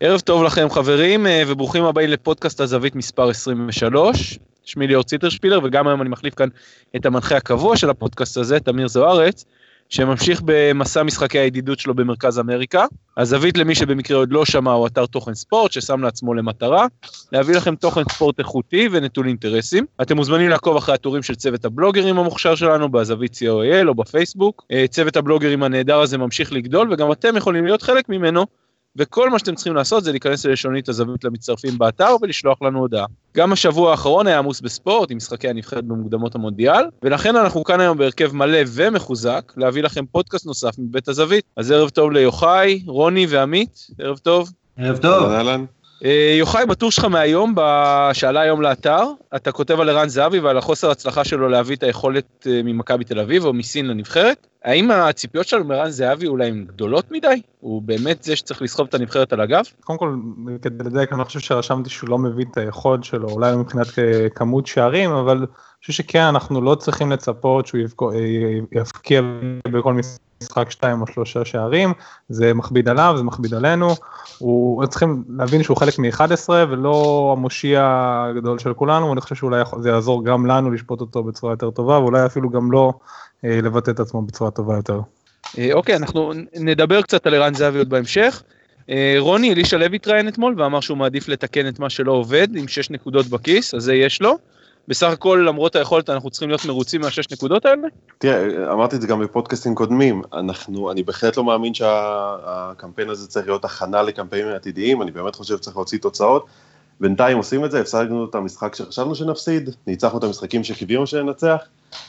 ערב טוב לכם חברים אה, וברוכים הבאים לפודקאסט הזווית מספר 23. שמי ליאור ציטרשפילר וגם היום אני מחליף כאן את המנחה הקבוע של הפודקאסט הזה, תמיר זוארץ, שממשיך במסע משחקי הידידות שלו במרכז אמריקה. הזווית למי שבמקרה עוד לא שמע הוא אתר תוכן ספורט ששם לעצמו למטרה להביא לכם תוכן ספורט איכותי ונטול אינטרסים. אתם מוזמנים לעקוב אחרי הטורים של צוות הבלוגרים המוכשר שלנו בזווית co.il או בפייסבוק. אה, צוות הבלוגרים הנהדר הזה ממשיך לגדול וגם אתם יכולים להיות חלק ממנו. וכל מה שאתם צריכים לעשות זה להיכנס ללשונית הזווית למצטרפים באתר ולשלוח לנו הודעה. גם השבוע האחרון היה עמוס בספורט עם משחקי הנבחרת במוקדמות המונדיאל, ולכן אנחנו כאן היום בהרכב מלא ומחוזק להביא לכם פודקאסט נוסף מבית הזווית. אז ערב טוב ליוחאי, רוני ועמית, ערב טוב. ערב טוב. אהלן. אה, יוחאי, בטור שלך מהיום, שעלה היום לאתר, אתה כותב על ערן זהבי ועל החוסר הצלחה שלו להביא את היכולת אה, ממכבי תל אביב או מסין לנבחרת. האם הציפיות שלנו מערן זהבי אולי הן גדולות מדי? הוא באמת זה שצריך לסחוב את הנבחרת על הגב? קודם כל, כדי לדייק, אני לא חושב שרשמתי שהוא לא מביא את היכולת שלו, אולי לא מבחינת כמות שערים, אבל אני חושב שכן, אנחנו לא צריכים לצפות שהוא יבקיע בכל משחק. משחק שתיים או שלושה שערים, זה מכביד עליו, זה מכביד עלינו, הוא צריכים להבין שהוא חלק מ-11 ולא המושיע הגדול של כולנו, ואני חושב שאולי זה יעזור גם לנו לשפוט אותו בצורה יותר טובה, ואולי אפילו גם לא אה, לבטא את עצמו בצורה טובה יותר. אה, אוקיי, אנחנו נדבר קצת על ערן זהבי עוד בהמשך. אה, רוני, אלישע לוי התראיין אתמול ואמר שהוא מעדיף לתקן את מה שלא עובד עם 6 נקודות בכיס, אז זה יש לו. בסך הכל למרות היכולת אנחנו צריכים להיות מרוצים מהשש נקודות האלה? תראה, אמרתי את זה גם בפודקאסטים קודמים, אנחנו, אני בהחלט לא מאמין שהקמפיין הזה צריך להיות הכנה לקמפיינים עתידיים, אני באמת חושב שצריך להוציא תוצאות. בינתיים עושים את זה, הפסדנו את המשחק שחשבנו שנפסיד, ניצחנו את המשחקים שקיווינו שננצח.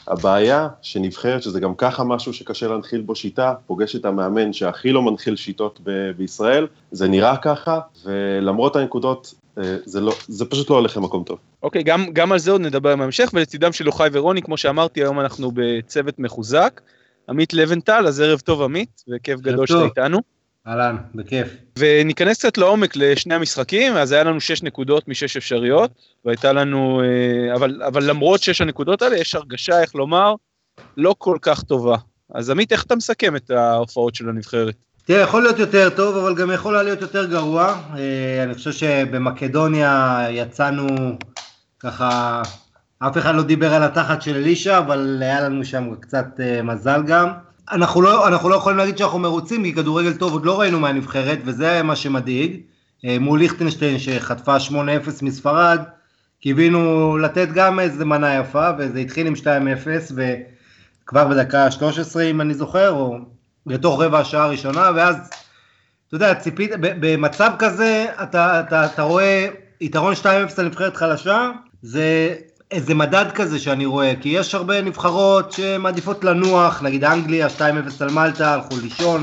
הבעיה שנבחרת, שזה גם ככה משהו שקשה להנחיל בו שיטה, פוגש את המאמן שהכי לא מנחיל שיטות ב- בישראל, זה נראה ככה, ולמרות הנקודות, זה, לא, זה פשוט לא הולך למקום טוב. אוקיי, גם, גם על זה עוד נדבר בהמשך, ולצידם של יוחאי ורוני, כמו שאמרתי, היום אנחנו בצוות מחוזק. עמית לבנטל, אז ערב טוב עמית, וכיף גדול שאתה איתנו. אהלן, בכיף. וניכנס קצת לעומק לשני המשחקים, אז היה לנו שש נקודות משש אפשריות, והייתה לנו, אה, אבל, אבל למרות שש הנקודות האלה, יש הרגשה, איך לומר, לא כל כך טובה. אז עמית, איך אתה מסכם את ההופעות של הנבחרת? תראה, יכול להיות יותר טוב, אבל גם יכול להיות יותר גרוע. אה, אני חושב שבמקדוניה יצאנו ככה, אף אחד לא דיבר על התחת של אלישע, אבל היה לנו שם קצת אה, מזל גם. אנחנו לא, אנחנו לא יכולים להגיד שאנחנו מרוצים, כי כדורגל טוב עוד לא ראינו מהנבחרת, וזה מה שמדאיג. אה, מול ליכטנשטיין שחטפה 8-0 מספרד, קיווינו לתת גם איזה מנה יפה, וזה התחיל עם 2-0, וכבר בדקה 13 אם אני זוכר, או לתוך רבע השעה הראשונה, ואז, אתה יודע, ציפית, במצב כזה, אתה, אתה, אתה רואה יתרון 2-0 לנבחרת חלשה, זה איזה מדד כזה שאני רואה, כי יש הרבה נבחרות שמעדיפות לנוח, נגיד אנגליה 2-0 על מלטה, הלכו לישון,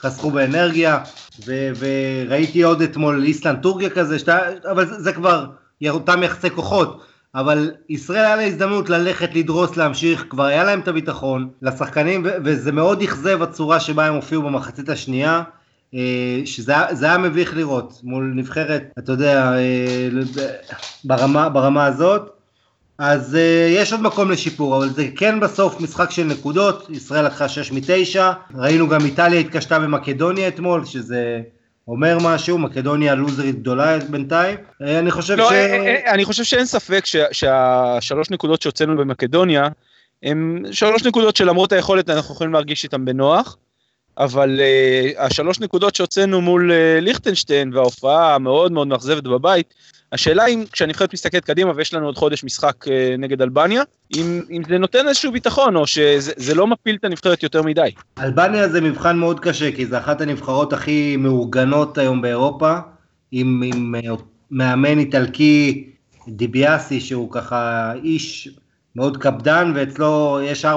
חסכו באנרגיה, ו- וראיתי עוד אתמול איסלנד טורקיה כזה, שתי, אבל זה, זה כבר אותם יחסי כוחות, אבל ישראל היה לה הזדמנות ללכת, לדרוס, להמשיך, כבר היה להם את הביטחון לשחקנים, וזה מאוד אכזב הצורה שבה הם הופיעו במחצית השנייה. אה, שזה היה מביך לראות מול נבחרת, אתה יודע, אה, ברמה, ברמה הזאת. אז uh, יש עוד מקום לשיפור, אבל זה כן בסוף משחק של נקודות, ישראל לקחה 6 מ-9, ראינו גם איטליה התקשתה במקדוניה אתמול, שזה אומר משהו, מקדוניה לוזרית גדולה בינתיים, uh, אני חושב לא, ש... אה, אני חושב שאין ספק שה, שהשלוש נקודות שהוצאנו במקדוניה, הם שלוש נקודות שלמרות היכולת אנחנו יכולים להרגיש איתן בנוח, אבל uh, השלוש נקודות שהוצאנו מול uh, ליכטנשטיין וההופעה המאוד מאוד מאכזבת בבית, השאלה אם כשהנבחרת מסתכלת קדימה ויש לנו עוד חודש משחק uh, נגד אלבניה, אם, אם זה נותן איזשהו ביטחון או שזה לא מפיל את הנבחרת יותר מדי. אלבניה זה מבחן מאוד קשה, כי זה אחת הנבחרות הכי מאורגנות היום באירופה, עם, עם מאמן איטלקי דיביאסי שהוא ככה איש מאוד קפדן, ואצלו יש 4-3-3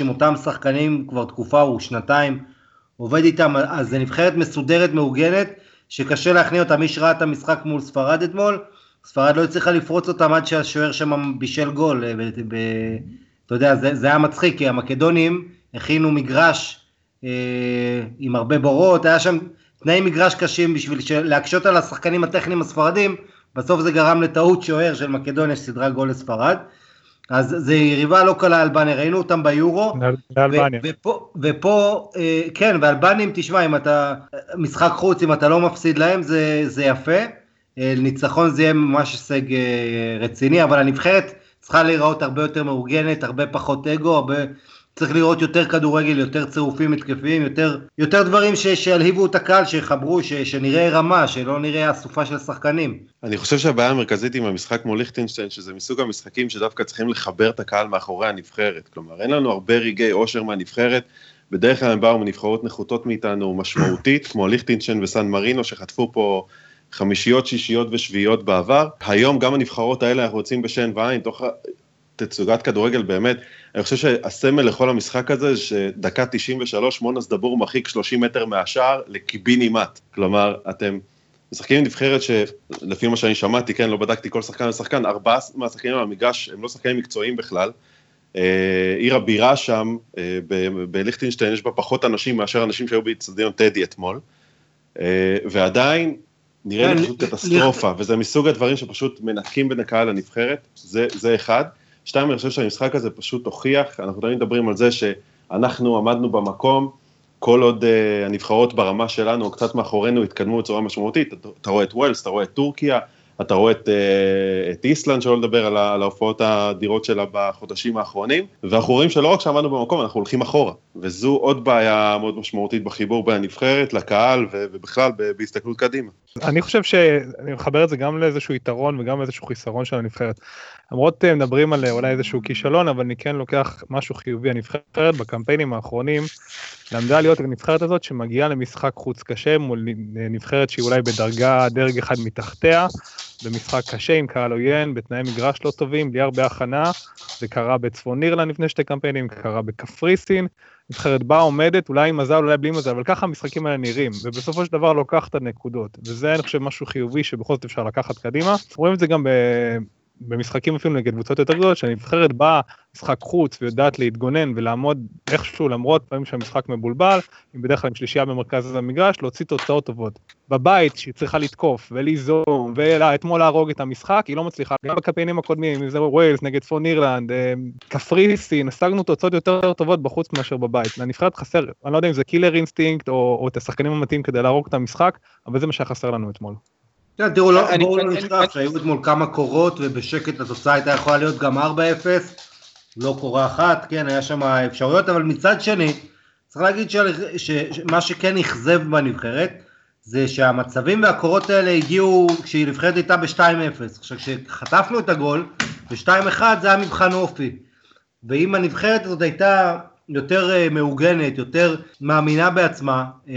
עם אותם שחקנים כבר תקופה, הוא שנתיים עובד איתם, אז זה נבחרת מסודרת, מאורגנת, שקשה להכניע אותה, מי שראה את המשחק מול ספרד אתמול, ספרד לא הצליחה לפרוץ אותם עד שהשוער שם בישל גול, ב, ב, אתה יודע, זה, זה היה מצחיק, כי המקדונים הכינו מגרש אה, עם הרבה בורות, היה שם תנאי מגרש קשים בשביל להקשות על השחקנים הטכניים הספרדים, בסוף זה גרם לטעות שוער של מקדוניה שסידרה גול לספרד. אז זה יריבה לא קלה אלבניה, ראינו אותם ביורו. לאלבניה. ופה, ופה, אה, כן, ואלבנים, תשמע, אם אתה, משחק חוץ, אם אתה לא מפסיד להם, זה, זה יפה. אה, ניצחון זה יהיה ממש הישג אה, רציני, אבל הנבחרת צריכה להיראות הרבה יותר מאורגנת, הרבה פחות אגו, הרבה... צריך לראות יותר כדורגל, יותר צירופים התקפיים, יותר, יותר דברים ש, שילהיבו את הקהל, שיחברו, ש, שנראה רמה, שלא נראה אסופה של שחקנים. אני חושב שהבעיה המרכזית עם המשחק כמו ליכטנשטיין, שזה מסוג המשחקים שדווקא צריכים לחבר את הקהל מאחורי הנבחרת. כלומר, אין לנו הרבה רגעי אושר מהנבחרת, בדרך כלל הם באו מנבחרות נחותות מאיתנו משמעותית, כמו ליכטנשטיין וסן מרינו, שחטפו פה חמישיות, שישיות ושביעיות בעבר. היום גם הנבחרות האלה אנחנו יוצאים בשן ועין, תוך תצוגת כדורגל באמת. אני חושב שהסמל לכל המשחק הזה, שדקה 93, מונס דבור מרחיק 30 מטר מהשער לקיבינימט. כלומר, אתם משחקים עם נבחרת שלפי מה שאני שמעתי, כן, לא בדקתי כל שחקן ושחקן, ארבעה מהשחקנים על המגרש הם לא שחקנים מקצועיים בכלל. אה, עיר הבירה שם, אה, בליכטינשטיין, יש בה פחות אנשים מאשר אנשים שהיו באיצטדיון טדי אתמול. אה, ועדיין, נראה לי כן, פשוט קטסטרופה, וזה מסוג הדברים שפשוט מנקים בין הקהל לנבחרת, זה, זה אחד. שתיים, אני חושב שהמשחק הזה פשוט הוכיח, אנחנו תמיד מדברים על זה שאנחנו עמדנו במקום, כל עוד uh, הנבחרות ברמה שלנו, קצת מאחורינו, התקדמו בצורה משמעותית, אתה, אתה רואה את ווילס, אתה רואה את טורקיה, אתה רואה את, uh, את איסלנד, שלא לדבר על, על ההופעות האדירות שלה בחודשים האחרונים, ואנחנו רואים שלא רק שעמדנו במקום, אנחנו הולכים אחורה, וזו עוד בעיה מאוד משמעותית בחיבור בין הנבחרת לקהל, ובכלל בהסתכלות קדימה. אני חושב שאני מחבר את זה גם לאיזשהו יתרון וגם לאיזשהו חיסרון של הנבחרת. למרות אה, מדברים על אה, אולי איזשהו כישלון, אבל אני כן לוקח משהו חיובי. הנבחרת בקמפיינים האחרונים למדה להיות הנבחרת הזאת שמגיעה למשחק חוץ קשה מול נבחרת שהיא אולי בדרגה דרג אחד מתחתיה, במשחק קשה עם קהל עוין, בתנאי מגרש לא טובים, בלי הרבה הכנה. זה קרה בצפון אירלנד לפני שתי קמפיינים, קרה בקפריסין. נבחרת באה עומדת, אולי עם מזל, אולי בלי מזל, אבל ככה המשחקים האלה נראים, ובסופו של דבר לוקח את הנקודות, וזה אני חושב משהו חיובי שבכל זאת אפשר לקחת קדימה. רואים את זה גם במשחקים אפילו נגד קבוצות יותר גדולות, שהנבחרת באה משחק חוץ ויודעת להתגונן ולעמוד איכשהו למרות פעמים שהמשחק מבולבל, היא בדרך כלל עם שלישייה במרכז המגרש, להוציא תוצאות טובות. בבית שהיא צריכה לתקוף וליזום ואתמול להרוג את המשחק, היא לא מצליחה. גם בקמפיינים הקודמים, אם זה ווילס נגד צפון אירלנד, אה, קפריסין, השגנו תוצאות יותר טובות בחוץ מאשר בבית. לנבחרת חסר, אני לא יודע אם זה killer instinct או, או את השחקנים המתאים כדי להרוג את המשחק, אבל זה מה שהיה חסר לנו אתמול. תראו, לא, בואו לא נשכח שהיו אתמול כמה קורות ובשקט התוצאה הייתה יכולה להיות גם 4-0, לא קורה אחת, כן, היה שם אפשרויות, אבל מצד שני, צריך להגיד שמה שכן אכזב בנבחרת, זה שהמצבים והקורות האלה הגיעו כשהיא נבחרת הייתה ב-2-0. עכשיו כשחטפנו את הגול, ב-2-1 זה היה מבחן אופי. ואם הנבחרת הזאת הייתה יותר uh, מאורגנת, יותר מאמינה בעצמה, uh,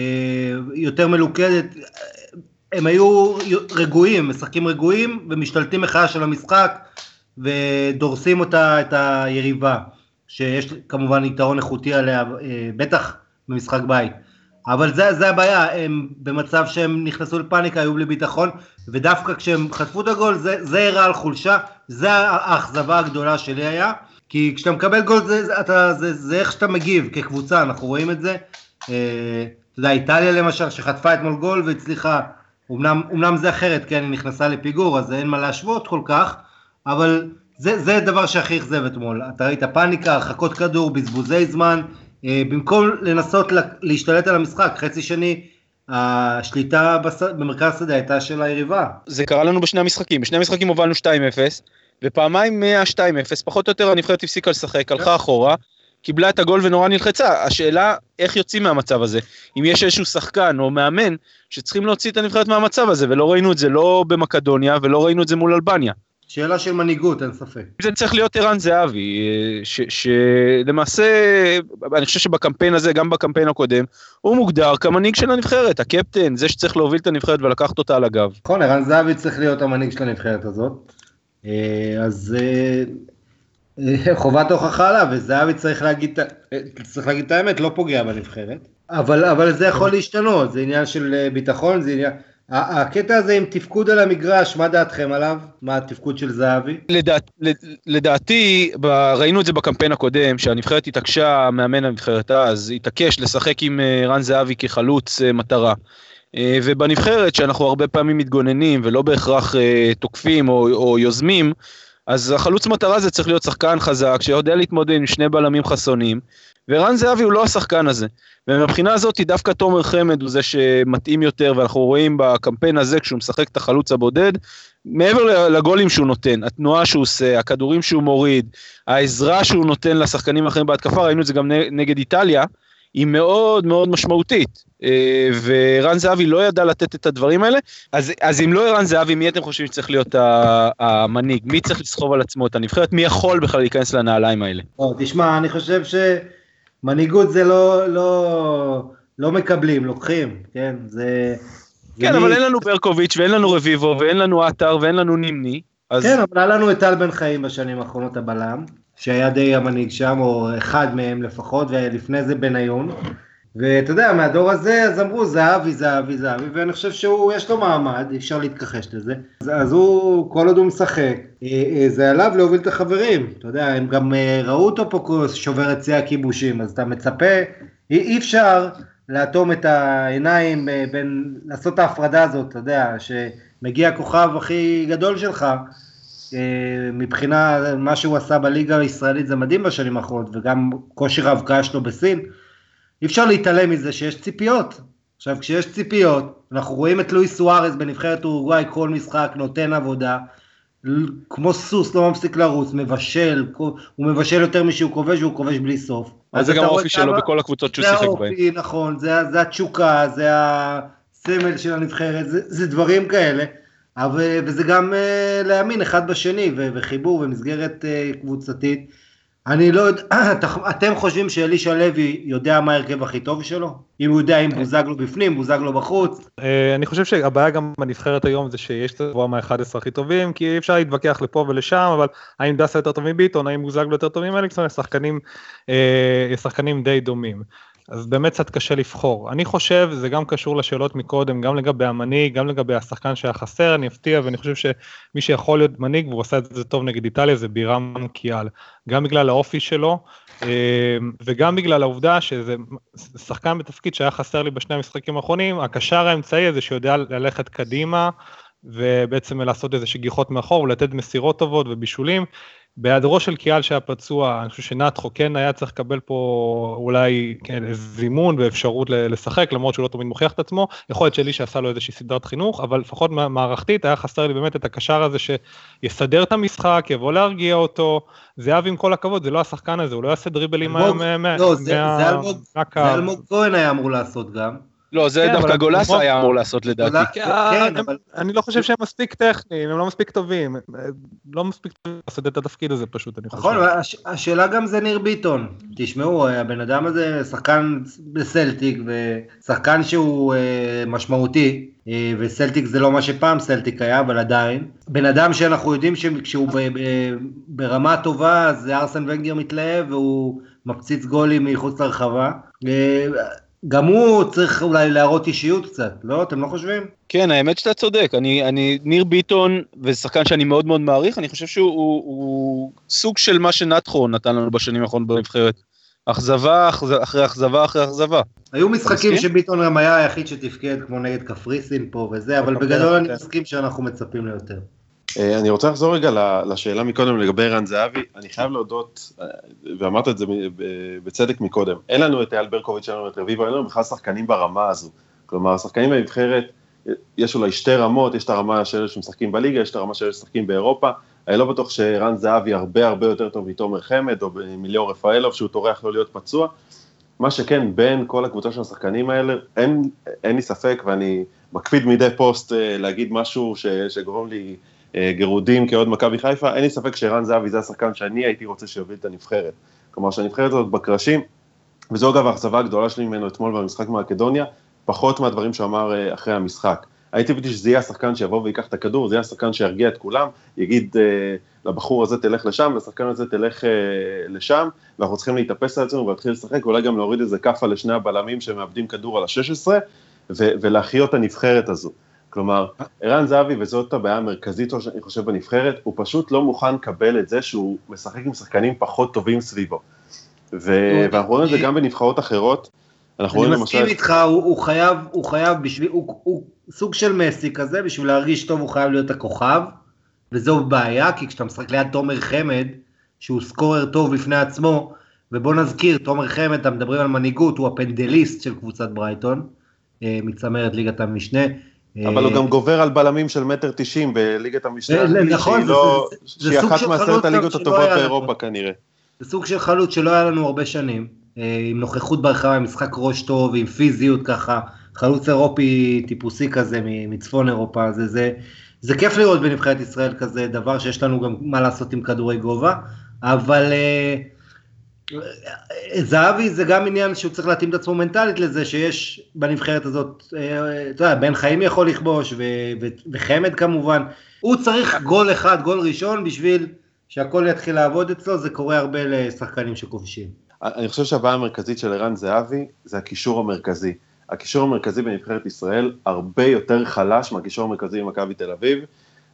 יותר מלוכדת, הם היו רגועים, משחקים רגועים ומשתלטים מחדש על המשחק ודורסים אותה, את היריבה, שיש כמובן יתרון איכותי עליה, אה, בטח במשחק בית. אבל זה, זה הבעיה, הם במצב שהם נכנסו לפאניקה, היו בלי ביטחון, ודווקא כשהם חטפו את הגול, זה, זה הראה על חולשה, זה האכזבה הגדולה שלי היה, כי כשאתה מקבל גול זה, אתה, זה, זה איך שאתה מגיב כקבוצה, אנחנו רואים את זה. אה, אתה יודע, איטליה למשל, שחטפה אתמול גול והצליחה אמנם, אמנם זה אחרת, כי אני נכנסה לפיגור, אז אין מה להשוות כל כך, אבל זה, זה דבר שהכי אכזב אתמול. אתה ראית פאניקה, הרחקות כדור, בזבוזי זמן, אה, במקום לנסות לה, להשתלט על המשחק, חצי שני, השליטה בס... במרכז השדה הייתה של היריבה. זה קרה לנו בשני המשחקים, בשני המשחקים הובלנו 2-0, ופעמיים מה-2-0, פחות או יותר הנבחרת הפסיקה לשחק, הלכה אחורה. קיבלה את הגול ונורא נלחצה. השאלה, איך יוצאים מהמצב הזה? אם יש איזשהו שחקן או מאמן שצריכים להוציא את הנבחרת מהמצב הזה, ולא ראינו את זה לא במקדוניה ולא ראינו את זה מול אלבניה. שאלה של מנהיגות, אין ספק. זה צריך להיות ערן זהבי, שלמעשה, אני חושב שבקמפיין הזה, גם בקמפיין הקודם, הוא מוגדר כמנהיג של הנבחרת, הקפטן, זה שצריך להוביל את הנבחרת ולקחת אותה על הגב. נכון, ערן זהבי צריך להיות המנהיג של הנבחרת הזאת. אה, אז אה, חובת הוכחה עליו, וזהבי צריך להגיד, צריך להגיד את האמת, לא פוגע בנבחרת. אבל, אבל זה יכול להשתנות, זה עניין של אה, ביטחון, זה עניין... הקטע הזה עם תפקוד על המגרש, מה דעתכם עליו? מה התפקוד של זהבי? לדעת, לדעתי, ראינו את זה בקמפיין הקודם, שהנבחרת התעקשה, מאמן הנבחרת אז, התעקש לשחק עם אה, רן זהבי כחלוץ אה, מטרה. ובנבחרת, שאנחנו הרבה פעמים מתגוננים ולא בהכרח תוקפים או, או יוזמים, אז החלוץ מטרה זה צריך להיות שחקן חזק, שיודע להתמודד עם שני בלמים חסונים, ורן זהבי הוא לא השחקן הזה. ומבחינה הזאת דווקא תומר חמד הוא זה שמתאים יותר, ואנחנו רואים בקמפיין הזה כשהוא משחק את החלוץ הבודד, מעבר לגולים שהוא נותן, התנועה שהוא עושה, הכדורים שהוא מוריד, העזרה שהוא נותן לשחקנים האחרים בהתקפה, ראינו את זה גם נגד איטליה, היא מאוד מאוד משמעותית. אה, ורן זהבי לא ידע לתת את הדברים האלה, אז, אז אם לא ערן זהבי, מי אתם חושבים שצריך להיות המנהיג? מי צריך לסחוב על עצמו את הנבחרת? מי יכול בכלל להיכנס לנעליים האלה? או, תשמע, אני חושב שמנהיגות זה לא, לא, לא מקבלים, לוקחים, כן? זה... כן, ומי... אבל אין לנו ברקוביץ' ואין לנו רביבו ואין לנו עטר ואין לנו נימני. אז... כן, אבל היה לנו את טל בן חיים בשנים האחרונות הבלם, שהיה די המנהיג שם, או אחד מהם לפחות, ולפני זה בניון. ואתה יודע, מהדור הזה, אז אמרו זהבי, זהבי, זהבי, ואני חושב שהוא, יש לו מעמד, אי אפשר להתכחש לזה. אז, אז הוא, כל עוד הוא משחק, אה, אה, זה עליו להוביל את החברים. אתה יודע, הם גם אה, ראו אותו פה שובר את שיא הכיבושים, אז אתה מצפה, אי, אי אפשר לאטום את העיניים בין, לעשות ההפרדה הזאת, אתה יודע, שמגיע הכוכב הכי גדול שלך, מבחינה מה שהוא עשה בליגה הישראלית זה מדהים בשנים האחרונות, וגם כושר ההבקעה שלו בסין. אי אפשר להתעלם מזה שיש ציפיות. עכשיו, כשיש ציפיות, אנחנו רואים את לואיס סוארז בנבחרת אורוגוואי כל משחק נותן עבודה, כמו סוס לא מפסיק לרוץ, מבשל, הוא מבשל יותר משהוא כובש והוא כובש בלי סוף. אז זה גם האופי שלו בכל הקבוצות שהוא שיחק בהן. זה האופי, נכון, זה, זה התשוקה, זה הסמל של הנבחרת, זה, זה דברים כאלה. אבל, וזה גם uh, להאמין אחד בשני, וחיבור ומסגרת uh, קבוצתית. אני לא יודע, אתם חושבים שאלישע לוי יודע מה ההרכב הכי טוב שלו? אם הוא יודע אם כן. בוזגלו בפנים, בוזגלו בחוץ? אה, אני חושב שהבעיה גם בנבחרת היום זה שיש את הגבוהה מה-11 הכי טובים, כי אי אפשר להתווכח לפה ולשם, אבל האם דסה יותר טוב מביטון, האם בוזגלו יותר טוב ממליקסון, אה, שחקנים די דומים. אז באמת קצת קשה לבחור. אני חושב, זה גם קשור לשאלות מקודם, גם לגבי המנהיג, גם לגבי השחקן שהיה חסר, אני אפתיע, ואני חושב שמי שיכול להיות מנהיג, והוא עשה את זה טוב נגד איטליה, זה בירם קיאל. גם בגלל האופי שלו, אה, וגם בגלל העובדה שזה שחקן בתפקיד שהיה חסר לי בשני המשחקים האחרונים, הקשר האמצעי הזה שיודע ללכת קדימה, ובעצם לעשות איזה שגיחות מאחור ולתת מסירות טובות ובישולים. בהיעדרו של קיאל שהיה פצוע, אני חושב שנטחו כן היה צריך לקבל פה אולי כן, זימון ואפשרות לשחק, למרות שהוא לא תמיד מוכיח את עצמו. יכול להיות שאלישע עשה לו איזושהי סדרת חינוך, אבל לפחות מערכתית היה חסר לי באמת את הקשר הזה שיסדר את המשחק, יבוא להרגיע אותו. זהבי עם כל הכבוד, זה לא השחקן הזה, הוא לא יעשה דריבלים מה... לא, זה אלמוג כהן היה אמור לעשות גם. לא, זה כן, דווקא גולסה היה אמור לעשות לדעתי. כן, כן, אני לא חושב שהם מספיק טכניים, הם לא מספיק טובים, לא מספיק טובים לעשות את התפקיד הזה פשוט, אני חושב. נכון, השאלה גם זה ניר ביטון. תשמעו, הבן אדם הזה שחקן בסלטיק, ושחקן שהוא אה, משמעותי, אה, וסלטיק זה לא מה שפעם סלטיק היה, אבל עדיין. בן אדם שאנחנו יודעים שכשהוא ברמה טובה, אז ארסן ונגר מתלהב, והוא מפציץ גולים מחוץ לרחבה. גם הוא צריך אולי להראות אישיות קצת, לא? אתם לא חושבים? כן, האמת שאתה צודק. אני, אני, ניר ביטון, ושחקן שאני מאוד מאוד מעריך, אני חושב שהוא הוא, הוא סוג של מה שנטחו נתן לנו בשנים האחרונות בנבחרת. אכזבה אחרי אכזבה אחרי אכזבה. היו משחקים שביטון גם היה היחיד שתפקד, כמו נגד קפריסין פה וזה, אבל בגדול אני מסכים שאנחנו מצפים ליותר. אה, אני רוצה לחזור רגע לשאלה מקודם לגבי ערן זהבי, אני חייב להודות, אה, ואמרת את זה בצדק מקודם, אין לנו את אייל ברקוביץ', אין לנו את רביבו, אין לנו בכלל שחקנים ברמה הזו. כלומר, שחקנים בנבחרת, יש אולי שתי רמות, יש את הרמה של אלה שמשחקים בליגה, יש את הרמה של אלה שמשחקים באירופה. אני לא בטוח שערן זהבי הרבה הרבה יותר טוב מתומר חמד, או מליאור רפאלוב, שהוא טורח לא להיות פצוע. מה שכן, בין כל הקבוצה של השחקנים האלה, אין, אין לי ספק, ואני מקפיד מדי פוסט אה, להגיד משהו ש, שגורם לי אה, גירודים כאוהד מכבי חיפה, אין לי ספק שערן זהבי זה השחקן שאני הייתי רוצה שיוביל את הנבחרת. כלומר שהנבחרת הזאת בקרשים, וזו אגב האכזבה הגדולה שלי ממנו אתמול במשחק מקדוניה, פחות מהדברים שהוא אמר אה, אחרי המשחק. הייתי ציפיתי שזה יהיה השחקן שיבוא ויקח את הכדור, זה יהיה השחקן שירגיע את כולם, יגיד אה, לבחור הזה תלך לשם, לשחקן הזה תלך אה, לשם, ואנחנו צריכים להתאפס על עצמנו ולהתחיל לשחק, ואולי גם להוריד איזה כאפה לשני הבלמים שמאבדים כדור על ה-16, ולהחיות את הנבחרת הזו. כלומר, ערן זהבי, וזאת הבעיה המרכזית שאני חושב בנבחרת, הוא פשוט לא מוכן לקבל את זה שהוא משחק עם שחקנים פחות טובים סביבו. ואנחנו רואים את זה גם בנבחרות אחרות. אנחנו רואים למשל... אני מסכים איתך, הוא חייב, הוא חייב בשביל, הוא סוג של מסי כזה, בשביל להרגיש טוב הוא חייב להיות הכוכב, וזו בעיה, כי כשאתה משחק ליד תומר חמד, שהוא סקורר טוב בפני עצמו, ובוא נזכיר, תומר חמד, אתה מדברים על מנהיגות, הוא הפנדליסט של קבוצת ברייטון, אה, מצמרת ליגת המשנה. אבל הוא גם גובר על בלמים של מטר תשעים בליגת המשנה, נכון, שהיא אחת מעשרת הליגות הטובות באירופה כנראה. זה סוג של חלוץ שלא היה לנו הרבה שנים, עם נוכחות ברחבה, עם משחק ראש טוב, עם פיזיות ככה, חלוץ אירופי טיפוסי כזה מצפון אירופה, זה, זה, זה כיף לראות בנבחרת ישראל כזה דבר שיש לנו גם מה לעשות עם כדורי גובה, אבל uh, זהבי זה גם עניין שהוא צריך להתאים את עצמו מנטלית לזה שיש בנבחרת הזאת, uh, אתה יודע, בן חיים יכול לכבוש ו, ו, וחמד כמובן, הוא צריך גול אחד, גול ראשון בשביל שהכל יתחיל לעבוד אצלו, זה קורה הרבה לשחקנים שכובשים. אני חושב שהבעיה המרכזית של ערן זהבי זה הקישור המרכזי. הקישור המרכזי בנבחרת ישראל הרבה יותר חלש מהקישור המרכזי במכבי תל אביב,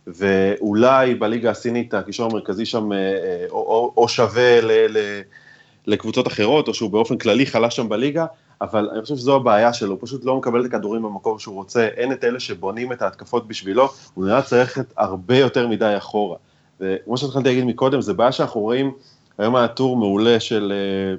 ואולי בליגה הסינית הקישור המרכזי שם אה, אה, או, או, או שווה ל, ל, לקבוצות אחרות, או שהוא באופן כללי חלש שם בליגה, אבל אני חושב שזו הבעיה שלו, הוא פשוט לא מקבל את הכדורים במקום שהוא רוצה, אין את אלה שבונים את ההתקפות בשבילו, הוא נראה צריך את הרבה יותר מדי אחורה. וכמו שהתחלתי להגיד מקודם, זה בעיה שאנחנו רואים, היום היה טור מעולה של... אה,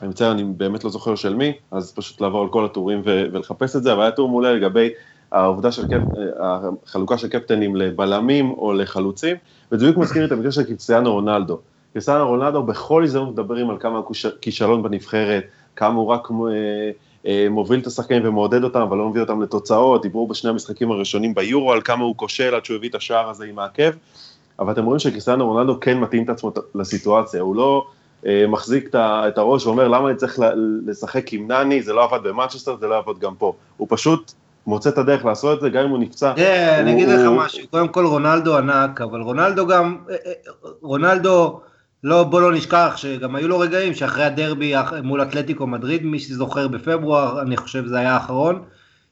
אני מצטער, אני באמת לא זוכר של מי, אז פשוט לעבור על כל הטורים ולחפש את זה, אבל היה טור מעולה לגבי העובדה של קפ... החלוקה של קפטנים לבלמים או לחלוצים, וזה בדיוק מזכיר את המקרה של קריסטיאנו רונלדו. קריסטיאנו רונלדו בכל הזדמנות מדברים על כמה כישלון בנבחרת, כמה הוא רק אה, אה, מוביל את השחקנים ומעודד אותם, אבל לא מביא אותם לתוצאות, דיברו בשני המשחקים הראשונים ביורו על כמה הוא כושל עד שהוא הביא את השער הזה עם העקב, אבל אתם רואים שקריסטיאנו רונלדו כן מתאים את עצמו לסיטואציה, הוא לא... אה, מחזיק את הראש ואומר למה אני צריך לשחק עם נני, זה לא עבד במנצ'סטר, זה לא יעבוד גם פה. הוא פשוט מוצא את הדרך לעשות את זה, גם אם הוא נפצע. כן, אני אגיד לך משהו, קודם כל רונלדו ענק, אבל רונלדו גם, רונלדו, לא, בוא לא נשכח שגם היו לו רגעים שאחרי הדרבי מול אתלטיקו מדריד, מי שזוכר בפברואר, אני חושב זה היה האחרון,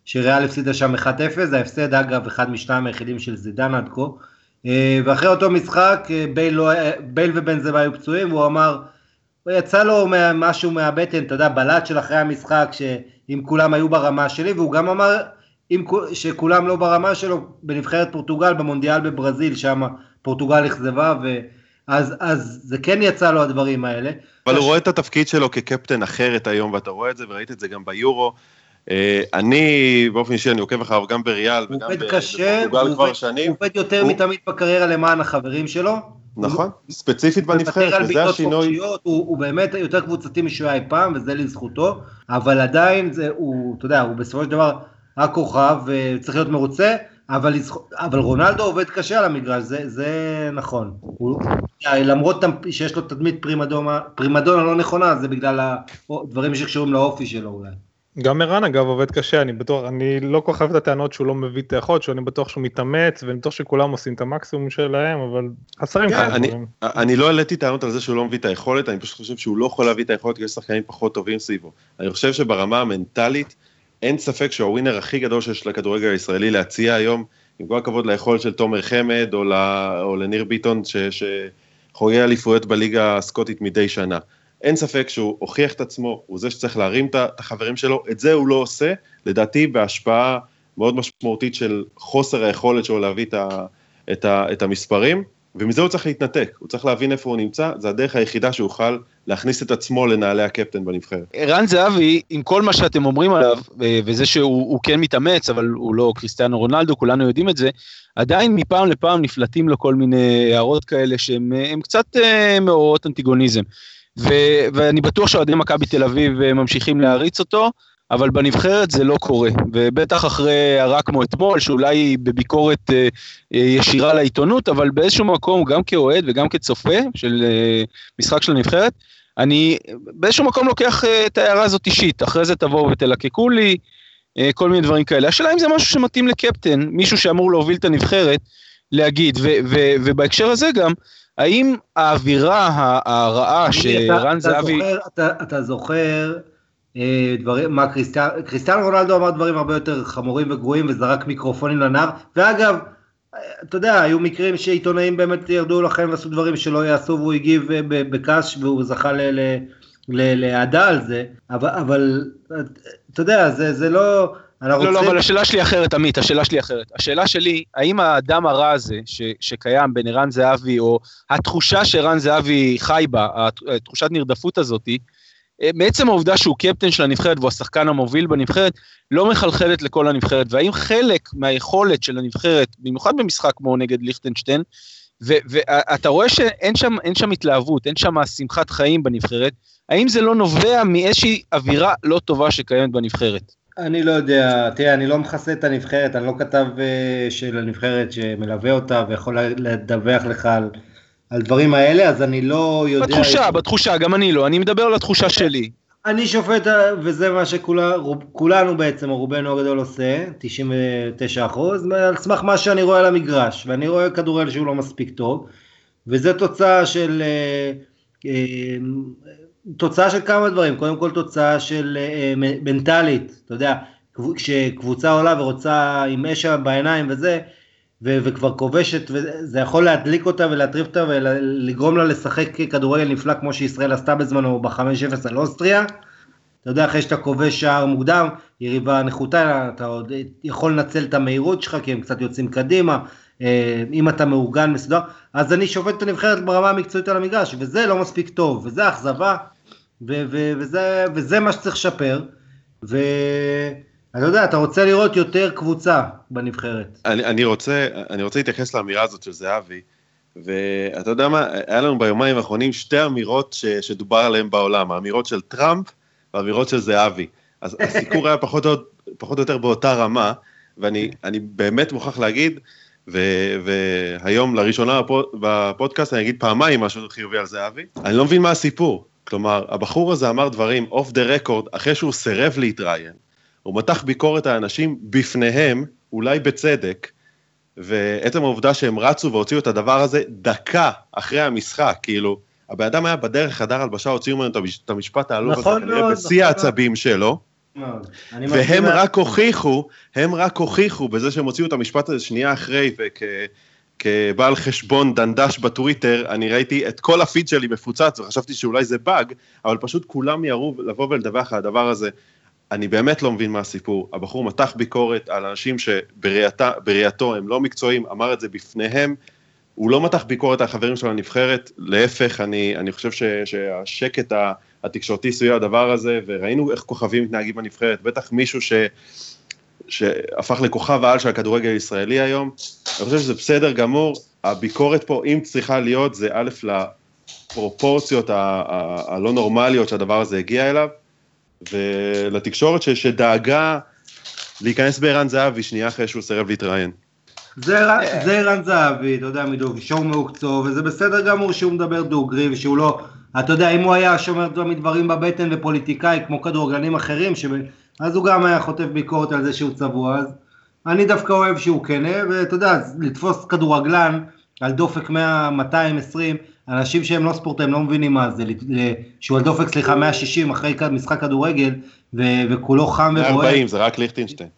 שריאל הפסידה שם 1-0, זה ההפסד אגב אחד משניים היחידים של זידן עד כה, ואחרי אותו משחק בייל, לא, בייל ובנזמה היו פצועים, והוא אמר, יצא לו משהו מהבטן, אתה יודע, בלט של אחרי המשחק, שאם כולם היו ברמה שלי, והוא גם אמר אם, שכולם לא ברמה שלו בנבחרת פורטוגל, במונדיאל בברזיל, שם פורטוגל אכזבה, ואז אז זה כן יצא לו הדברים האלה. אבל הוא רואה את התפקיד שלו כקפטן אחרת היום, ואתה רואה את זה, וראית את זה גם ביורו. אה, אני, באופן אישי, אני עוקב אחריו גם בריאל וגם בפורטוגל כבר שנים. הוא עובד יותר מתמיד בקריירה למען החברים שלו. נכון, ספציפית בנבחרת, וזה השינוי. הוא, הוא באמת יותר קבוצתי משהוא היה פעם, וזה לזכותו, אבל עדיין זה, הוא, אתה יודע, הוא בסופו של דבר הכוכב, וצריך להיות מרוצה, אבל, אבל רונלדו עובד קשה על המגרש, זה, זה נכון. הוא, למרות שיש לו תדמית פרימדונה, פרימדונה לא נכונה, זה בגלל הדברים שקשורים לאופי שלו אולי. גם ערן אגב עובד קשה, אני בטוח, אני לא כל כך אוהב את הטענות שהוא לא מביא את היכולת שלו, אני בטוח שהוא מתאמץ, ואני בטוח שכולם עושים את המקסימום שלהם, אבל חסרים כן, כאלה דברים. אני לא העליתי טענות על זה שהוא לא מביא את היכולת, אני פשוט חושב שהוא לא יכול להביא את היכולת, כי יש שחקנים פחות טובים סביבו. אני חושב שברמה המנטלית, אין ספק שהוא הווינר הכי גדול שיש לכדורגל הישראלי להציע היום, עם כל הכבוד ליכולת של תומר חמד, או, או לניר ביטון, שחוגג אליפויות בליגה הסקוטית מדי שנה. אין ספק שהוא הוכיח את עצמו, הוא זה שצריך להרים את החברים שלו, את זה הוא לא עושה, לדעתי בהשפעה מאוד משמעותית של חוסר היכולת שלו להביא את, ה, את, ה, את המספרים, ומזה הוא צריך להתנתק, הוא צריך להבין איפה הוא נמצא, זה הדרך היחידה שהוא יוכל להכניס את עצמו לנעלי הקפטן בנבחרת. ערן זהבי, עם כל מה שאתם אומרים עליו, וזה שהוא כן מתאמץ, אבל הוא לא קריסטיאנו רונלדו, כולנו יודעים את זה, עדיין מפעם לפעם נפלטים לו כל מיני הערות כאלה שהן קצת אה, מעוררות אנטיגוניזם. ו- ואני בטוח שאוהדי מכבי תל אביב אה, ממשיכים להריץ אותו, אבל בנבחרת זה לא קורה, ובטח אחרי הרע כמו אתמול, שאולי בביקורת אה, אה, ישירה לעיתונות, אבל באיזשהו מקום, גם כאוהד וגם כצופה של אה, משחק של הנבחרת, אני באיזשהו מקום לוקח אה, את ההערה הזאת אישית, אחרי זה תבואו ותלקקו לי, אה, כל מיני דברים כאלה. השאלה אם זה משהו שמתאים לקפטן, מישהו שאמור להוביל את הנבחרת, להגיד, ו- ו- ובהקשר הזה גם, האם האווירה הרעה שרן זהבי... אתה, אתה זוכר דברים, מה קריסטיאן, קריסטיאן רונלדו אמר דברים הרבה יותר חמורים וגרועים וזרק מיקרופונים לנהר, ואגב, אתה יודע, היו מקרים שעיתונאים באמת ירדו לכם ועשו דברים שלא יעשו והוא הגיב אה, בקש והוא זכה לאהדה על זה, אבל, אבל אתה יודע, זה, זה לא, לא, לא, אבל השאלה שלי אחרת, עמית, השאלה שלי אחרת. השאלה שלי, האם האדם הרע הזה ש, שקיים בין ערן זהבי, או התחושה שערן זהבי חי בה, התחושת נרדפות הזאתי, אה, מעצם העובדה שהוא קפטן של הנבחרת והוא השחקן המוביל בנבחרת, לא מחלחלת לכל הנבחרת. והאם חלק מהיכולת של הנבחרת, במיוחד במשחק כמו נגד ליכטנשטיין, ואתה רואה שאין שם, שם התלהבות, אין שם שמחת חיים בנבחרת, האם זה לא נובע מאיזושהי אווירה לא טובה שקיימת בנבחרת? אני לא יודע, תראה, אני לא מכסה את הנבחרת, אני לא כתב uh, של הנבחרת שמלווה אותה ויכול לדווח לך על, על דברים האלה, אז אני לא יודע... בתחושה, איך... בתחושה, גם אני לא, אני מדבר על התחושה שלי. אני שופט, וזה מה שכולנו בעצם, או רובנו הגדול עושה, 99 אחוז, על סמך מה שאני רואה על המגרש, ואני רואה כדורגל שהוא לא מספיק טוב, וזה תוצאה של... Uh, uh, תוצאה של כמה דברים, קודם כל תוצאה של אה, מנטלית, אתה יודע, כשקבוצה עולה ורוצה עם אש בעיניים וזה, ו- וכבר כובשת, וזה יכול להדליק אותה ולהטריף אותה ולגרום לה לשחק כדורגל נפלא כמו שישראל עשתה בזמנו ב-5-0 על אוסטריה. אתה יודע, אחרי שאתה כובש שער מוקדם, יריבה נחותה, אתה עוד יכול לנצל את המהירות שלך, כי הם קצת יוצאים קדימה, אה, אם אתה מאורגן מסודר, אז אני שופט את הנבחרת ברמה המקצועית על המגרש, וזה לא מספיק טוב, וזה אכזבה, ו- ו- וזה, וזה מה שצריך לשפר, ואתה יודע, אתה רוצה לראות יותר קבוצה בנבחרת. אני, אני, רוצה, אני רוצה להתייחס לאמירה הזאת של זהבי, ואתה יודע מה, היה לנו ביומיים האחרונים שתי אמירות ש, שדובר עליהן בעולם, האמירות של טראמפ והאמירות של זהבי. אז הסיקור היה פחות או, פחות או יותר באותה רמה, ואני באמת מוכרח להגיד, ו, והיום לראשונה בפודקאסט אני אגיד פעמיים משהו חיובי על זהבי, אני לא מבין מה הסיפור. כלומר, הבחור הזה אמר דברים אוף דה רקורד אחרי שהוא סירב להתראיין. הוא מתח ביקורת על אנשים בפניהם, אולי בצדק, ועצם העובדה שהם רצו והוציאו את הדבר הזה דקה אחרי המשחק, כאילו, הבן אדם היה בדרך חדר הלבשה, הוציאו ממנו את המשפט העלוב נכון הזה, כנראה בשיא נכון העצבים שלו. והם רק הוכיחו, הם רק הוכיחו בזה שהם הוציאו את המשפט הזה שנייה אחרי, וכ... כבעל חשבון דנדש בטוויטר, אני ראיתי את כל הפיד שלי מפוצץ וחשבתי שאולי זה באג, אבל פשוט כולם ירו לבוא ולדווח על הדבר הזה. אני באמת לא מבין מה הסיפור. הבחור מתח ביקורת על אנשים שבראייתו הם לא מקצועיים, אמר את זה בפניהם. הוא לא מתח ביקורת על חברים של הנבחרת, להפך, אני, אני חושב ש, שהשקט התקשורתי סביב הדבר הזה, וראינו איך כוכבים מתנהגים בנבחרת, בטח מישהו ש... שהפך לכוכב העל של הכדורגל הישראלי היום. אני חושב שזה בסדר גמור, הביקורת פה, אם צריכה להיות, זה א', לפרופורציות הלא נורמליות שהדבר הזה הגיע אליו, ולתקשורת ש, שדאגה להיכנס בערן זהבי שנייה אחרי שהוא סירב להתראיין. זה ערן זהבי, אתה יודע, מדוגרי, שור מעוקצו, וזה בסדר גמור שהוא מדבר דוגרי ושהוא לא, אתה יודע, אם הוא היה שומר מדברים בבטן ופוליטיקאי כמו כדורגלנים אחרים, אז הוא גם היה חוטף ביקורת על זה שהוא צבוע, אז אני דווקא אוהב שהוא כנה, ואתה יודע, לתפוס כדורגלן על דופק 100, 220, אנשים שהם לא ספורטאים לא מבינים מה זה, שהוא על דופק סליחה 160 אחרי משחק כדורגל, וכולו חם ובוער. 140 זה רק ליכטינשטיין.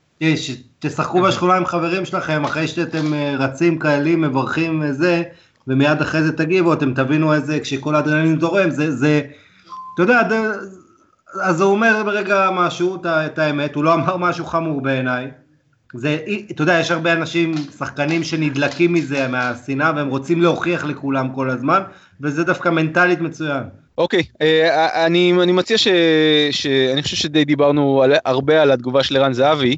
תשחקו בשכונה עם חברים שלכם, אחרי שאתם אה, רצים קהלים, מברכים וזה, ומיד אחרי זה תגיבו, אתם תבינו איזה, כשכל האדרנלין זורם, זה, זה, אתה יודע, אז הוא אומר ברגע משהו, את האמת, הוא לא אמר משהו חמור בעיניי. זה, אתה יודע, יש הרבה אנשים, שחקנים שנדלקים מזה, מהשנאה, והם רוצים להוכיח לכולם כל הזמן, וזה דווקא מנטלית מצוין. אוקיי, okay, אה, אני, אני מציע ש, ש... אני חושב שדי דיברנו על, הרבה על התגובה של ערן זהבי,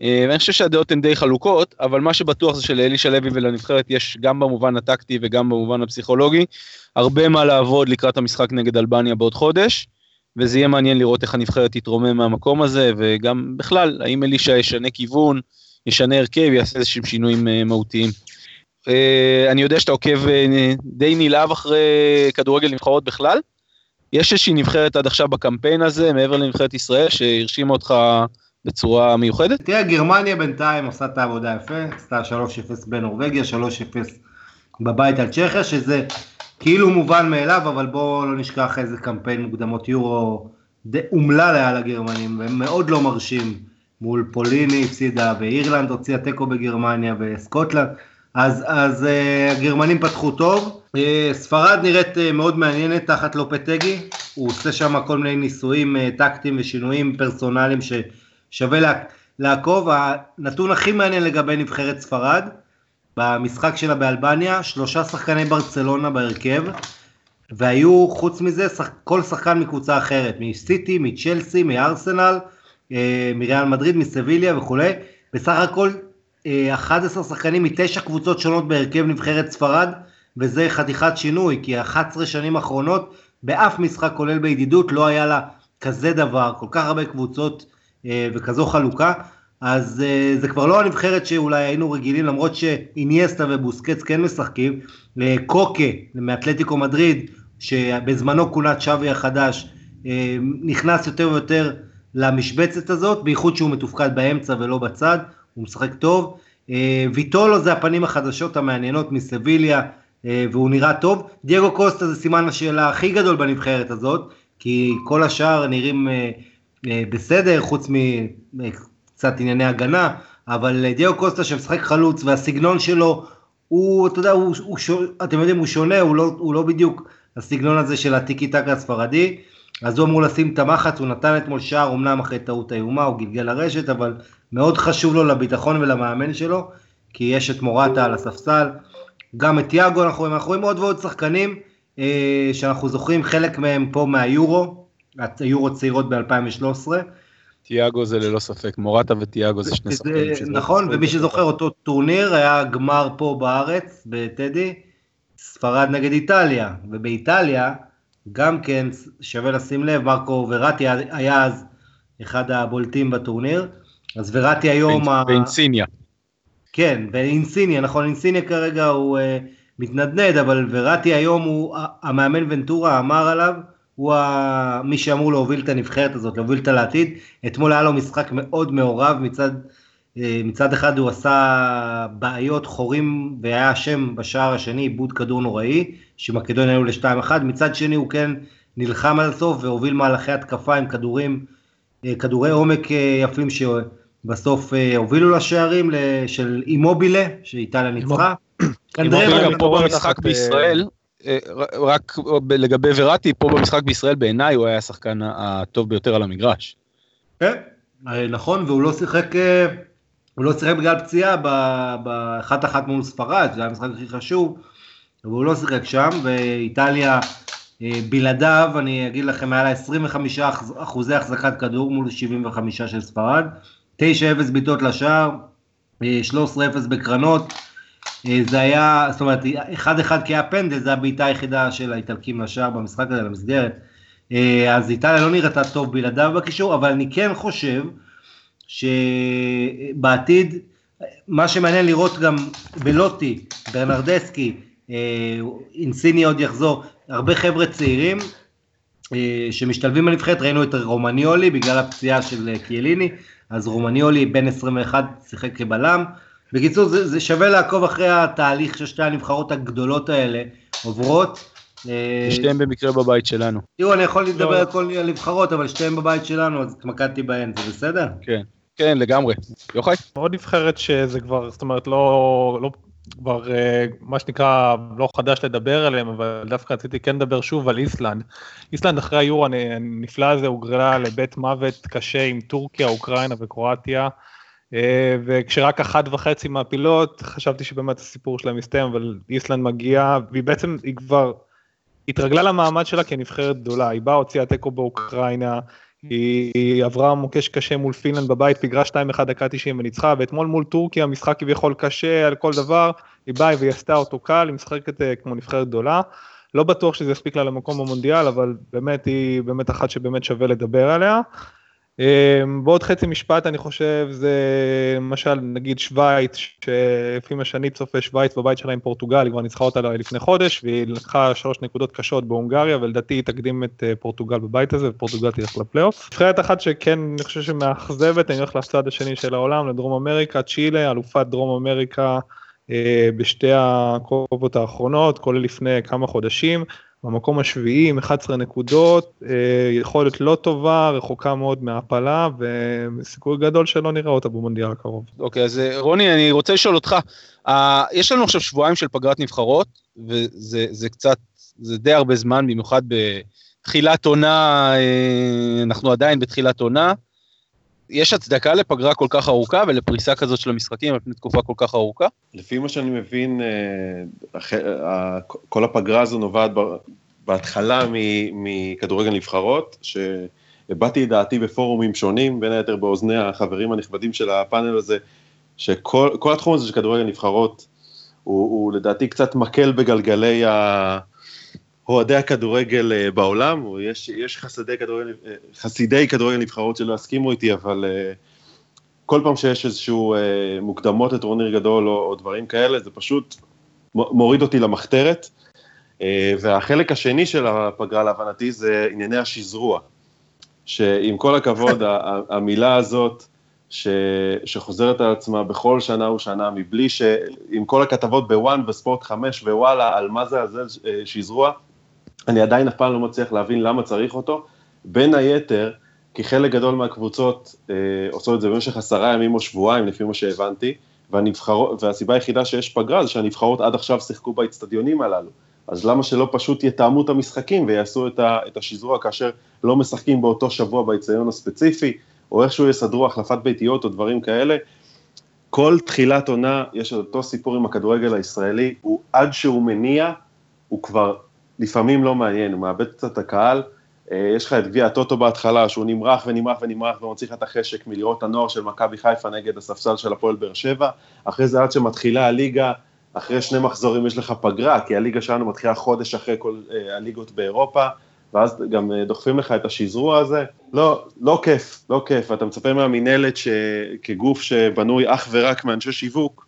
uh, ואני חושב שהדעות הן די חלוקות, אבל מה שבטוח זה שלאלישע לוי ולנבחרת יש גם במובן הטקטי וגם במובן הפסיכולוגי, הרבה מה לעבוד לקראת המשחק נגד אלבניה בעוד חודש. וזה יהיה מעניין לראות איך הנבחרת תתרומם מהמקום הזה, וגם בכלל, האם אלישע ישנה כיוון, ישנה הרכב, יעשה איזשהם שינויים uh, מהותיים. Uh, אני יודע שאתה עוקב uh, די נלהב אחרי כדורגל נבחרות בכלל. יש איזושהי נבחרת עד עכשיו בקמפיין הזה, מעבר לנבחרת ישראל, שהרשימה אותך בצורה מיוחדת? תראה, גרמניה בינתיים עושה את העבודה יפה, עשתה 3-0 בנורבגיה, 3-0 בבית על צ'כיה, שזה כאילו מובן מאליו, אבל בואו לא נשכח איזה קמפיין מוקדמות יורו די אומלל היה לגרמנים, והם מאוד לא מרשים מול פוליני הפסידה, ואירלנד הוציאה תיקו בגרמניה, וסקוטלנד, אז, אז uh, הגרמנים פתחו טוב. Uh, ספרד נראית uh, מאוד מעניינת תחת לופטגי, הוא עושה שם כל מיני ניסויים uh, טקטיים ושינויים פרסונליים ששווה לה... לעקוב. הנתון הכי מעניין לגבי נבחרת ספרד, במשחק שלה באלבניה, שלושה שחקני ברצלונה בהרכב, והיו חוץ מזה שח... כל שחקן מקבוצה אחרת, מסיטי, מצ'לסי, מארסנל, אה, מריאל מדריד, מסביליה וכולי. בסך הכל 11 שחקנים מתשע קבוצות שונות בהרכב נבחרת ספרד, וזה חתיכת שינוי, כי 11 שנים אחרונות באף משחק כולל בידידות לא היה לה כזה דבר, כל כך הרבה קבוצות אה, וכזו חלוקה, אז אה, זה כבר לא הנבחרת שאולי היינו רגילים, למרות שאיניאסטה ובוסקץ כן משחקים, קוקה מאתלטיקו מדריד, שבזמנו כונת שווי החדש, אה, נכנס יותר ויותר למשבצת הזאת, בייחוד שהוא מתופקד באמצע ולא בצד, הוא משחק טוב. ויטולו זה הפנים החדשות המעניינות מסביליה, והוא נראה טוב. דייגו קוסטה זה סימן השאלה הכי גדול בנבחרת הזאת, כי כל השאר נראים אה, בסדר, חוץ מקצת ענייני הגנה, אבל דיאו קוסטה שמשחק חלוץ והסגנון שלו, הוא, אתה יודע, הוא, הוא, אתם יודעים, הוא שונה, הוא לא, הוא לא בדיוק הסגנון הזה של הטיקי טקה הספרדי, אז הוא אמור לשים את המחץ, הוא נתן אתמול שער, אמנם אחרי טעות איומה, הוא גלגל לרשת, אבל מאוד חשוב לו לביטחון ולמאמן שלו, כי יש את מורטה על הספסל, גם את יאגו אנחנו אנחנו רואים עוד ועוד שחקנים, אה, שאנחנו זוכרים חלק מהם פה מהיורו, היורו צעירות ב-2013. תיאגו זה ללא ספק, מורטה ותיאגו זה שני שחקנים. נכון, ומי שזוכר אותו טורניר היה גמר פה בארץ, בטדי, ספרד נגד איטליה, ובאיטליה גם כן שווה לשים לב, מרקו וראטי היה אז אחד הבולטים בטורניר, אז וראטי היום... ואינסיניה. כן, ואינסיניה, נכון, אינסיניה כרגע הוא... Uh, מתנדנד, אבל וראטי היום הוא, המאמן ונטורה אמר עליו, הוא מי שאמור להוביל את הנבחרת הזאת, להוביל אותה לעתיד. אתמול היה לו משחק מאוד מעורב, מצד, אה, מצד אחד הוא עשה בעיות, חורים, והיה אשם בשער השני, איבוד כדור נוראי, שמקדוניה היו ל-2-1, מצד שני הוא כן נלחם על הסוף והוביל מהלכי התקפה עם כדורים, אה, כדורי עומק אה, יפים שבסוף הובילו לשערים של אימובילה, שאיטליה ניצחה. כנראה גם פה במשחק בישראל, רק לגבי וראטי, פה במשחק בישראל בעיניי הוא היה השחקן הטוב ביותר על המגרש. כן, אה, נכון, והוא לא שיחק, אה, הוא לא שיחק בגלל פציעה באחת אחת מול ספרד, זה היה המשחק הכי חשוב, והוא לא שיחק שם, ואיטליה בלעדיו, אני אגיד לכם, היה לה 25 אחוזי החזקת כדור מול 75 של ספרד, 9-0 בעיטות לשער, 13-0 בקרנות, אה, זה היה, זאת אומרת, אחד אחד כי היה פנדל, זה הבעיטה היחידה של האיטלקים לשער במשחק הזה, למסגרת. אה, אז איטליה לא נראתה טוב בלעדיו בקישור, אבל אני כן חושב שבעתיד, מה שמעניין לראות גם בלוטי, ברנרדסקי, אה, אינסיני עוד יחזור, הרבה חבר'ה צעירים שמשתלבים בנבחרת, ראינו את רומניולי בגלל הפציעה של קיאליני, אז רומניולי בן 21 שיחק כבלם, בקיצור, זה, זה שווה לעקוב אחרי התהליך ששתי הנבחרות הגדולות האלה עוברות. אה, שתיהן במקרה בבית שלנו. תראו, אני יכול לדבר על כל הנבחרות, אבל שתיהן בבית שלנו, אז התמקדתי בהן, זה בסדר? כן, כן, לגמרי. יוחאי? עוד נבחרת שזה כבר, זאת אומרת, לא, לא כבר אה, מה שנקרא לא חדש לדבר עליהם, אבל דווקא רציתי כן לדבר שוב על איסלנד. איסלנד אחרי היורו הנפלא הזה הוגרלה לבית מוות קשה עם טורקיה, אוקראינה וקרואטיה. אה, וכשרק אחת וחצי מהפילות, חשבתי שבאמת הסיפור שלהם מסתיים, אבל איסלנד מגיעה, והיא בעצם, היא כבר התרגלה למעמד שלה כנבחרת גדולה, היא באה, הוציאה תיקו באוקראינה, היא, היא עברה מוקש קשה מול פינלנד בבית, פיגרה 2-1 דקה 90 וניצחה, ואתמול מול טורקיה, משחק כביכול קשה על כל דבר, היא באה והיא עשתה אותו קל, היא משחקת אה, כמו נבחרת גדולה. לא בטוח שזה יספיק לה למקום במונדיאל, אבל באמת היא באמת אחת שבאמת שווה לדבר עליה. אמ, בעוד חצי משפט אני חושב זה למשל נגיד שווייץ שלפי מה שאני צופה שווייץ בבית שלה עם פורטוגל היא כבר ניצחה אותה לפני חודש והיא לקחה שלוש נקודות קשות בהונגריה ולדעתי היא תקדים את אה, פורטוגל בבית הזה ופורטוגל תלך לפלייאוף. נבחרת אחת שכן אני חושב שמאכזבת אני הולך לצד השני של העולם לדרום אמריקה צ'ילה אלופת דרום אמריקה אה, בשתי הקרובות האחרונות כולל לפני כמה חודשים. במקום השביעי עם 11 נקודות, אה, יכולת לא טובה, רחוקה מאוד מהעפלה, וסיכוי גדול שלא נראה אותה במונדיאל הקרוב. אוקיי, אז אה, רוני, אני רוצה לשאול אותך, uh, יש לנו עכשיו שבועיים של פגרת נבחרות, וזה קצת, זה די הרבה זמן, במיוחד בתחילת עונה, אנחנו עדיין בתחילת עונה. יש הצדקה לפגרה כל כך ארוכה ולפריסה כזאת של המשחקים על פני תקופה כל כך ארוכה? לפי מה שאני מבין, אה, כל הפגרה הזו נובעת בהתחלה מכדורגל נבחרות, שהבעתי את דעתי בפורומים שונים, בין היתר באוזני החברים הנכבדים של הפאנל הזה, שכל התחום הזה של כדורגל נבחרות הוא, הוא לדעתי קצת מקל בגלגלי ה... אוהדי הכדורגל אה, בעולם, יש, יש חסידי כדורגל, אה, חסידי כדורגל נבחרות שלא יסכימו איתי, אבל אה, כל פעם שיש איזשהו מוקדמות לטורניר גדול או, או דברים כאלה, זה פשוט מוריד אותי למחתרת. והחלק השני של הפגרה להבנתי זה ענייני השזרוע, שעם כל הכבוד, המילה הזאת, ש, שחוזרת על עצמה בכל שנה ושנה, מבלי ש... עם כל הכתבות בוואן וספורט 5 ווואלה על מה זה הזה שזרוע, אני עדיין אף פעם לא מצליח להבין למה צריך אותו, בין היתר, כי חלק גדול מהקבוצות אה, עושות את זה במשך עשרה ימים או שבועיים, לפי מה שהבנתי, והנבחרות, והסיבה היחידה שיש פגרה זה שהנבחרות עד עכשיו שיחקו באצטדיונים הללו. אז למה שלא פשוט יתאמו את המשחקים ויעשו את, ה, את השזרוע כאשר לא משחקים באותו שבוע באצטדיון הספציפי, או איכשהו יסדרו החלפת ביתיות או דברים כאלה. כל תחילת עונה, יש אותו סיפור עם הכדורגל הישראלי, הוא עד שהוא מניע, הוא כבר לפעמים לא מעניין, הוא מאבד קצת את הקהל. אה, יש לך את גביע הטוטו בהתחלה, שהוא נמרח ונמרח ונמרח לך את החשק מלראות הנוער של מכבי חיפה נגד הספסל של הפועל באר שבע. אחרי זה עד שמתחילה הליגה, אחרי שני מחזורים יש לך פגרה, כי הליגה שלנו מתחילה חודש אחרי כל אה, הליגות באירופה, ואז גם אה, דוחפים לך את השזרוע הזה. לא, לא כיף, לא כיף. אתה מצפה מהמינהלת כגוף שבנוי אך ורק מאנשי שיווק,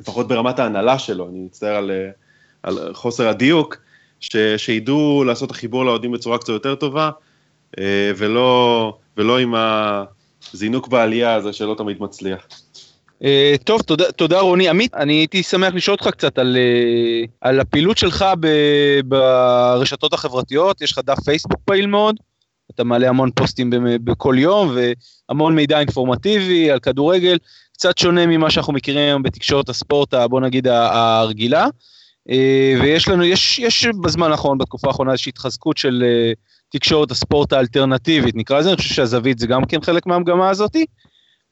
לפחות ברמת ההנהלה שלו, אני מצטער על, על חוסר הדיוק, ש, שידעו לעשות את החיבור לאוהדים בצורה קצת יותר טובה, אה, ולא, ולא עם הזינוק בעלייה הזה שלא תמיד מצליח. Uh, טוב, תודה, תודה רוני. עמית, אני הייתי שמח לשאול אותך קצת על, uh, על הפעילות שלך ב, ברשתות החברתיות, יש לך דף פייסבוק פעיל מאוד, אתה מעלה המון פוסטים בכל יום והמון מידע אינפורמטיבי על כדורגל, קצת שונה ממה שאנחנו מכירים היום בתקשורת הספורט, בוא נגיד הרגילה. אה, ויש לנו, יש, יש בזמן האחרון, בתקופה האחרונה, איזושהי התחזקות של אה, תקשורת הספורט האלטרנטיבית, נקרא לזה, אני חושב שהזווית זה גם כן חלק מהמגמה הזאתי.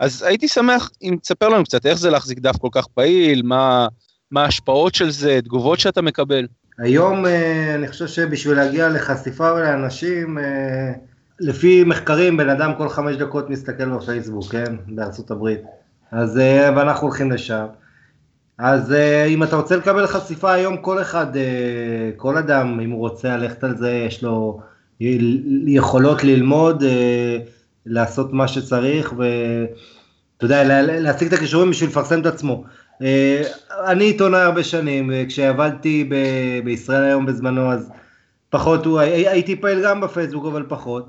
אז הייתי שמח אם תספר לנו קצת איך זה להחזיק דף כל כך פעיל, מה, מה ההשפעות של זה, תגובות שאתה מקבל. היום אה, אני חושב שבשביל להגיע לחשיפה לאנשים, לפי מחקרים, בן אדם כל חמש דקות מסתכל בפייסבוק, כן? בארצות הברית. אז, ואנחנו הולכים לשם. אז uh, אם אתה רוצה לקבל חשיפה היום, כל אחד, uh, כל אדם, אם הוא רוצה ללכת על זה, יש לו יכולות ללמוד, uh, לעשות מה שצריך, ואתה יודע, להשיג את הכישורים בשביל לפרסם את עצמו. אני עיתונאי הרבה שנים, כשעבדתי ב- בישראל היום בזמנו, אז פחות, הייתי פעיל גם בפייסבוק, אבל פחות.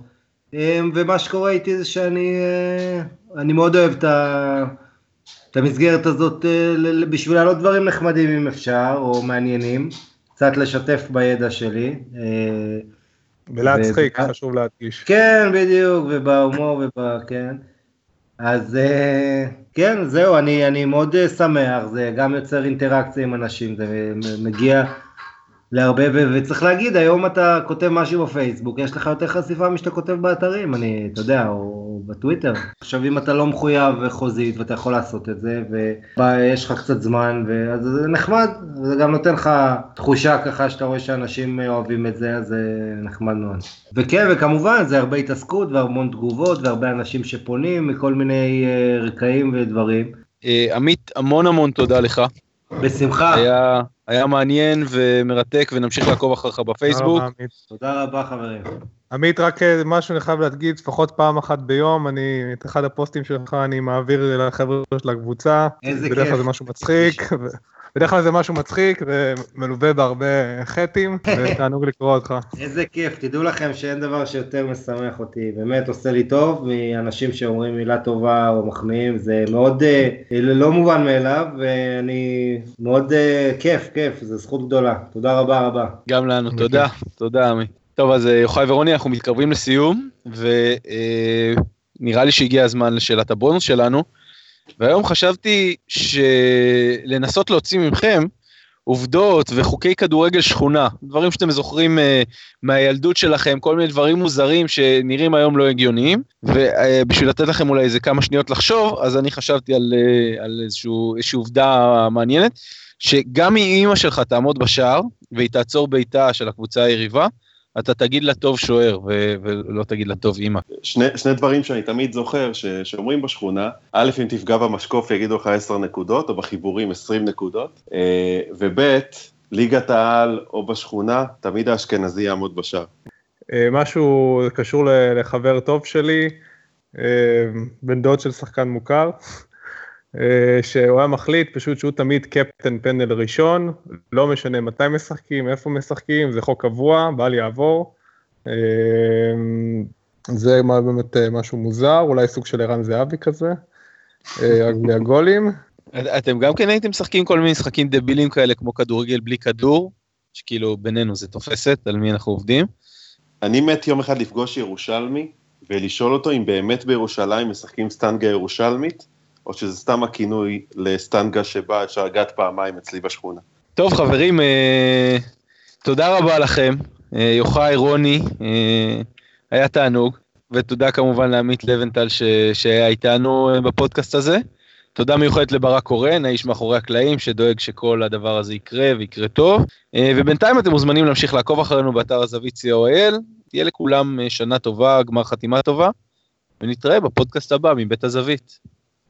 ומה שקורה איתי זה שאני uh, מאוד אוהב את ה... את המסגרת הזאת אה, בשביל להעלות דברים נחמדים אם אפשר, או מעניינים, קצת לשתף בידע שלי. אה, ולהצחיק, ו... חשוב להדגיש. כן, בדיוק, ובהומור וב... כן. אז אה, כן, זהו, אני, אני מאוד שמח, זה גם יוצר אינטראקציה עם אנשים, זה מגיע להרבה, וצריך להגיד, היום אתה כותב משהו בפייסבוק, יש לך יותר חשיפה משאתה כותב באתרים, אני, אתה יודע, או בטוויטר. עכשיו, אם אתה לא מחויב חוזית, ואתה יכול לעשות את זה, ויש לך קצת זמן, אז זה נחמד, זה גם נותן לך תחושה ככה שאתה רואה שאנשים אוהבים את זה, אז זה נחמד מאוד. וכן, וכמובן, זה הרבה התעסקות והמון תגובות, והרבה אנשים שפונים מכל מיני אה, רקעים ודברים. אה, עמית, המון המון תודה לך. בשמחה. היה, היה מעניין ומרתק ונמשיך לעקוב אחריך בפייסבוק. תודה רבה חברים. עמית, רק אה, משהו אני חייב להגיד, לפחות פעם אחת ביום, אני, את אחד הפוסטים שלך אני מעביר לחבר'ה של הקבוצה. איזה כיף. בדרך כלל זה משהו מצחיק. בדרך כלל זה משהו מצחיק ומלווה בהרבה חטים, ותענוג לקרוא אותך. איזה כיף, תדעו לכם שאין דבר שיותר משמח אותי, באמת עושה לי טוב מאנשים שאומרים מילה טובה או מחמיאים, זה מאוד אה, לא מובן מאליו, ואני מאוד אה, כיף, כיף, זו זכות גדולה. תודה רבה רבה. גם לנו, תודה, תודה עמי. טוב, אז אה, יוחאי ורוני, אנחנו מתקרבים לסיום, ונראה לי שהגיע הזמן לשאלת הבונוס שלנו. והיום חשבתי שלנסות להוציא ממכם עובדות וחוקי כדורגל שכונה, דברים שאתם זוכרים uh, מהילדות שלכם, כל מיני דברים מוזרים שנראים היום לא הגיוניים, ובשביל לתת לכם אולי איזה כמה שניות לחשוב, אז אני חשבתי על, uh, על איזשהו, איזושהי עובדה מעניינת, שגם אם אימא שלך תעמוד בשער, והיא תעצור בעיטה של הקבוצה היריבה, אתה תגיד לה טוב שוער ו- ולא תגיד לה טוב אימא. שני, שני דברים שאני תמיד זוכר ש- שאומרים בשכונה, א', אם תפגע במשקוף יגידו לך 10 נקודות, או בחיבורים 20 נקודות, אה, וב', ליגת העל או בשכונה, תמיד האשכנזי יעמוד בשער. אה, משהו קשור לחבר טוב שלי, אה, בן דוד של שחקן מוכר. אה, שהוא היה מחליט פשוט שהוא תמיד קפטן פנדל ראשון, לא משנה מתי משחקים, איפה משחקים, זה חוק קבוע, בל יעבור. אה, זה באמת אה, משהו מוזר, אולי סוג של ערן זהבי כזה, רק בלי הגולים. אתם גם כן הייתם משחקים כל מיני משחקים דבילים כאלה כמו כדורגל בלי כדור, שכאילו בינינו זה תופסת, על מי אנחנו עובדים. אני מת יום אחד לפגוש ירושלמי ולשאול אותו אם באמת בירושלים משחקים סטנגה ירושלמית, או שזה סתם הכינוי לסטנגה שבה אפשר לגעת פעמיים אצלי בשכונה. טוב חברים, אה, תודה רבה לכם, אה, יוחאי, רוני, אה, היה תענוג, ותודה כמובן לעמית לבנטל ש... שהיה איתנו בפודקאסט הזה. תודה מיוחדת לברק קורן, האיש מאחורי הקלעים, שדואג שכל הדבר הזה יקרה ויקרה טוב. ובינתיים אתם מוזמנים להמשיך לעקוב אחרינו באתר הזווית co.il, תהיה לכולם שנה טובה, גמר חתימה טובה, ונתראה בפודקאסט הבא מבית הזווית.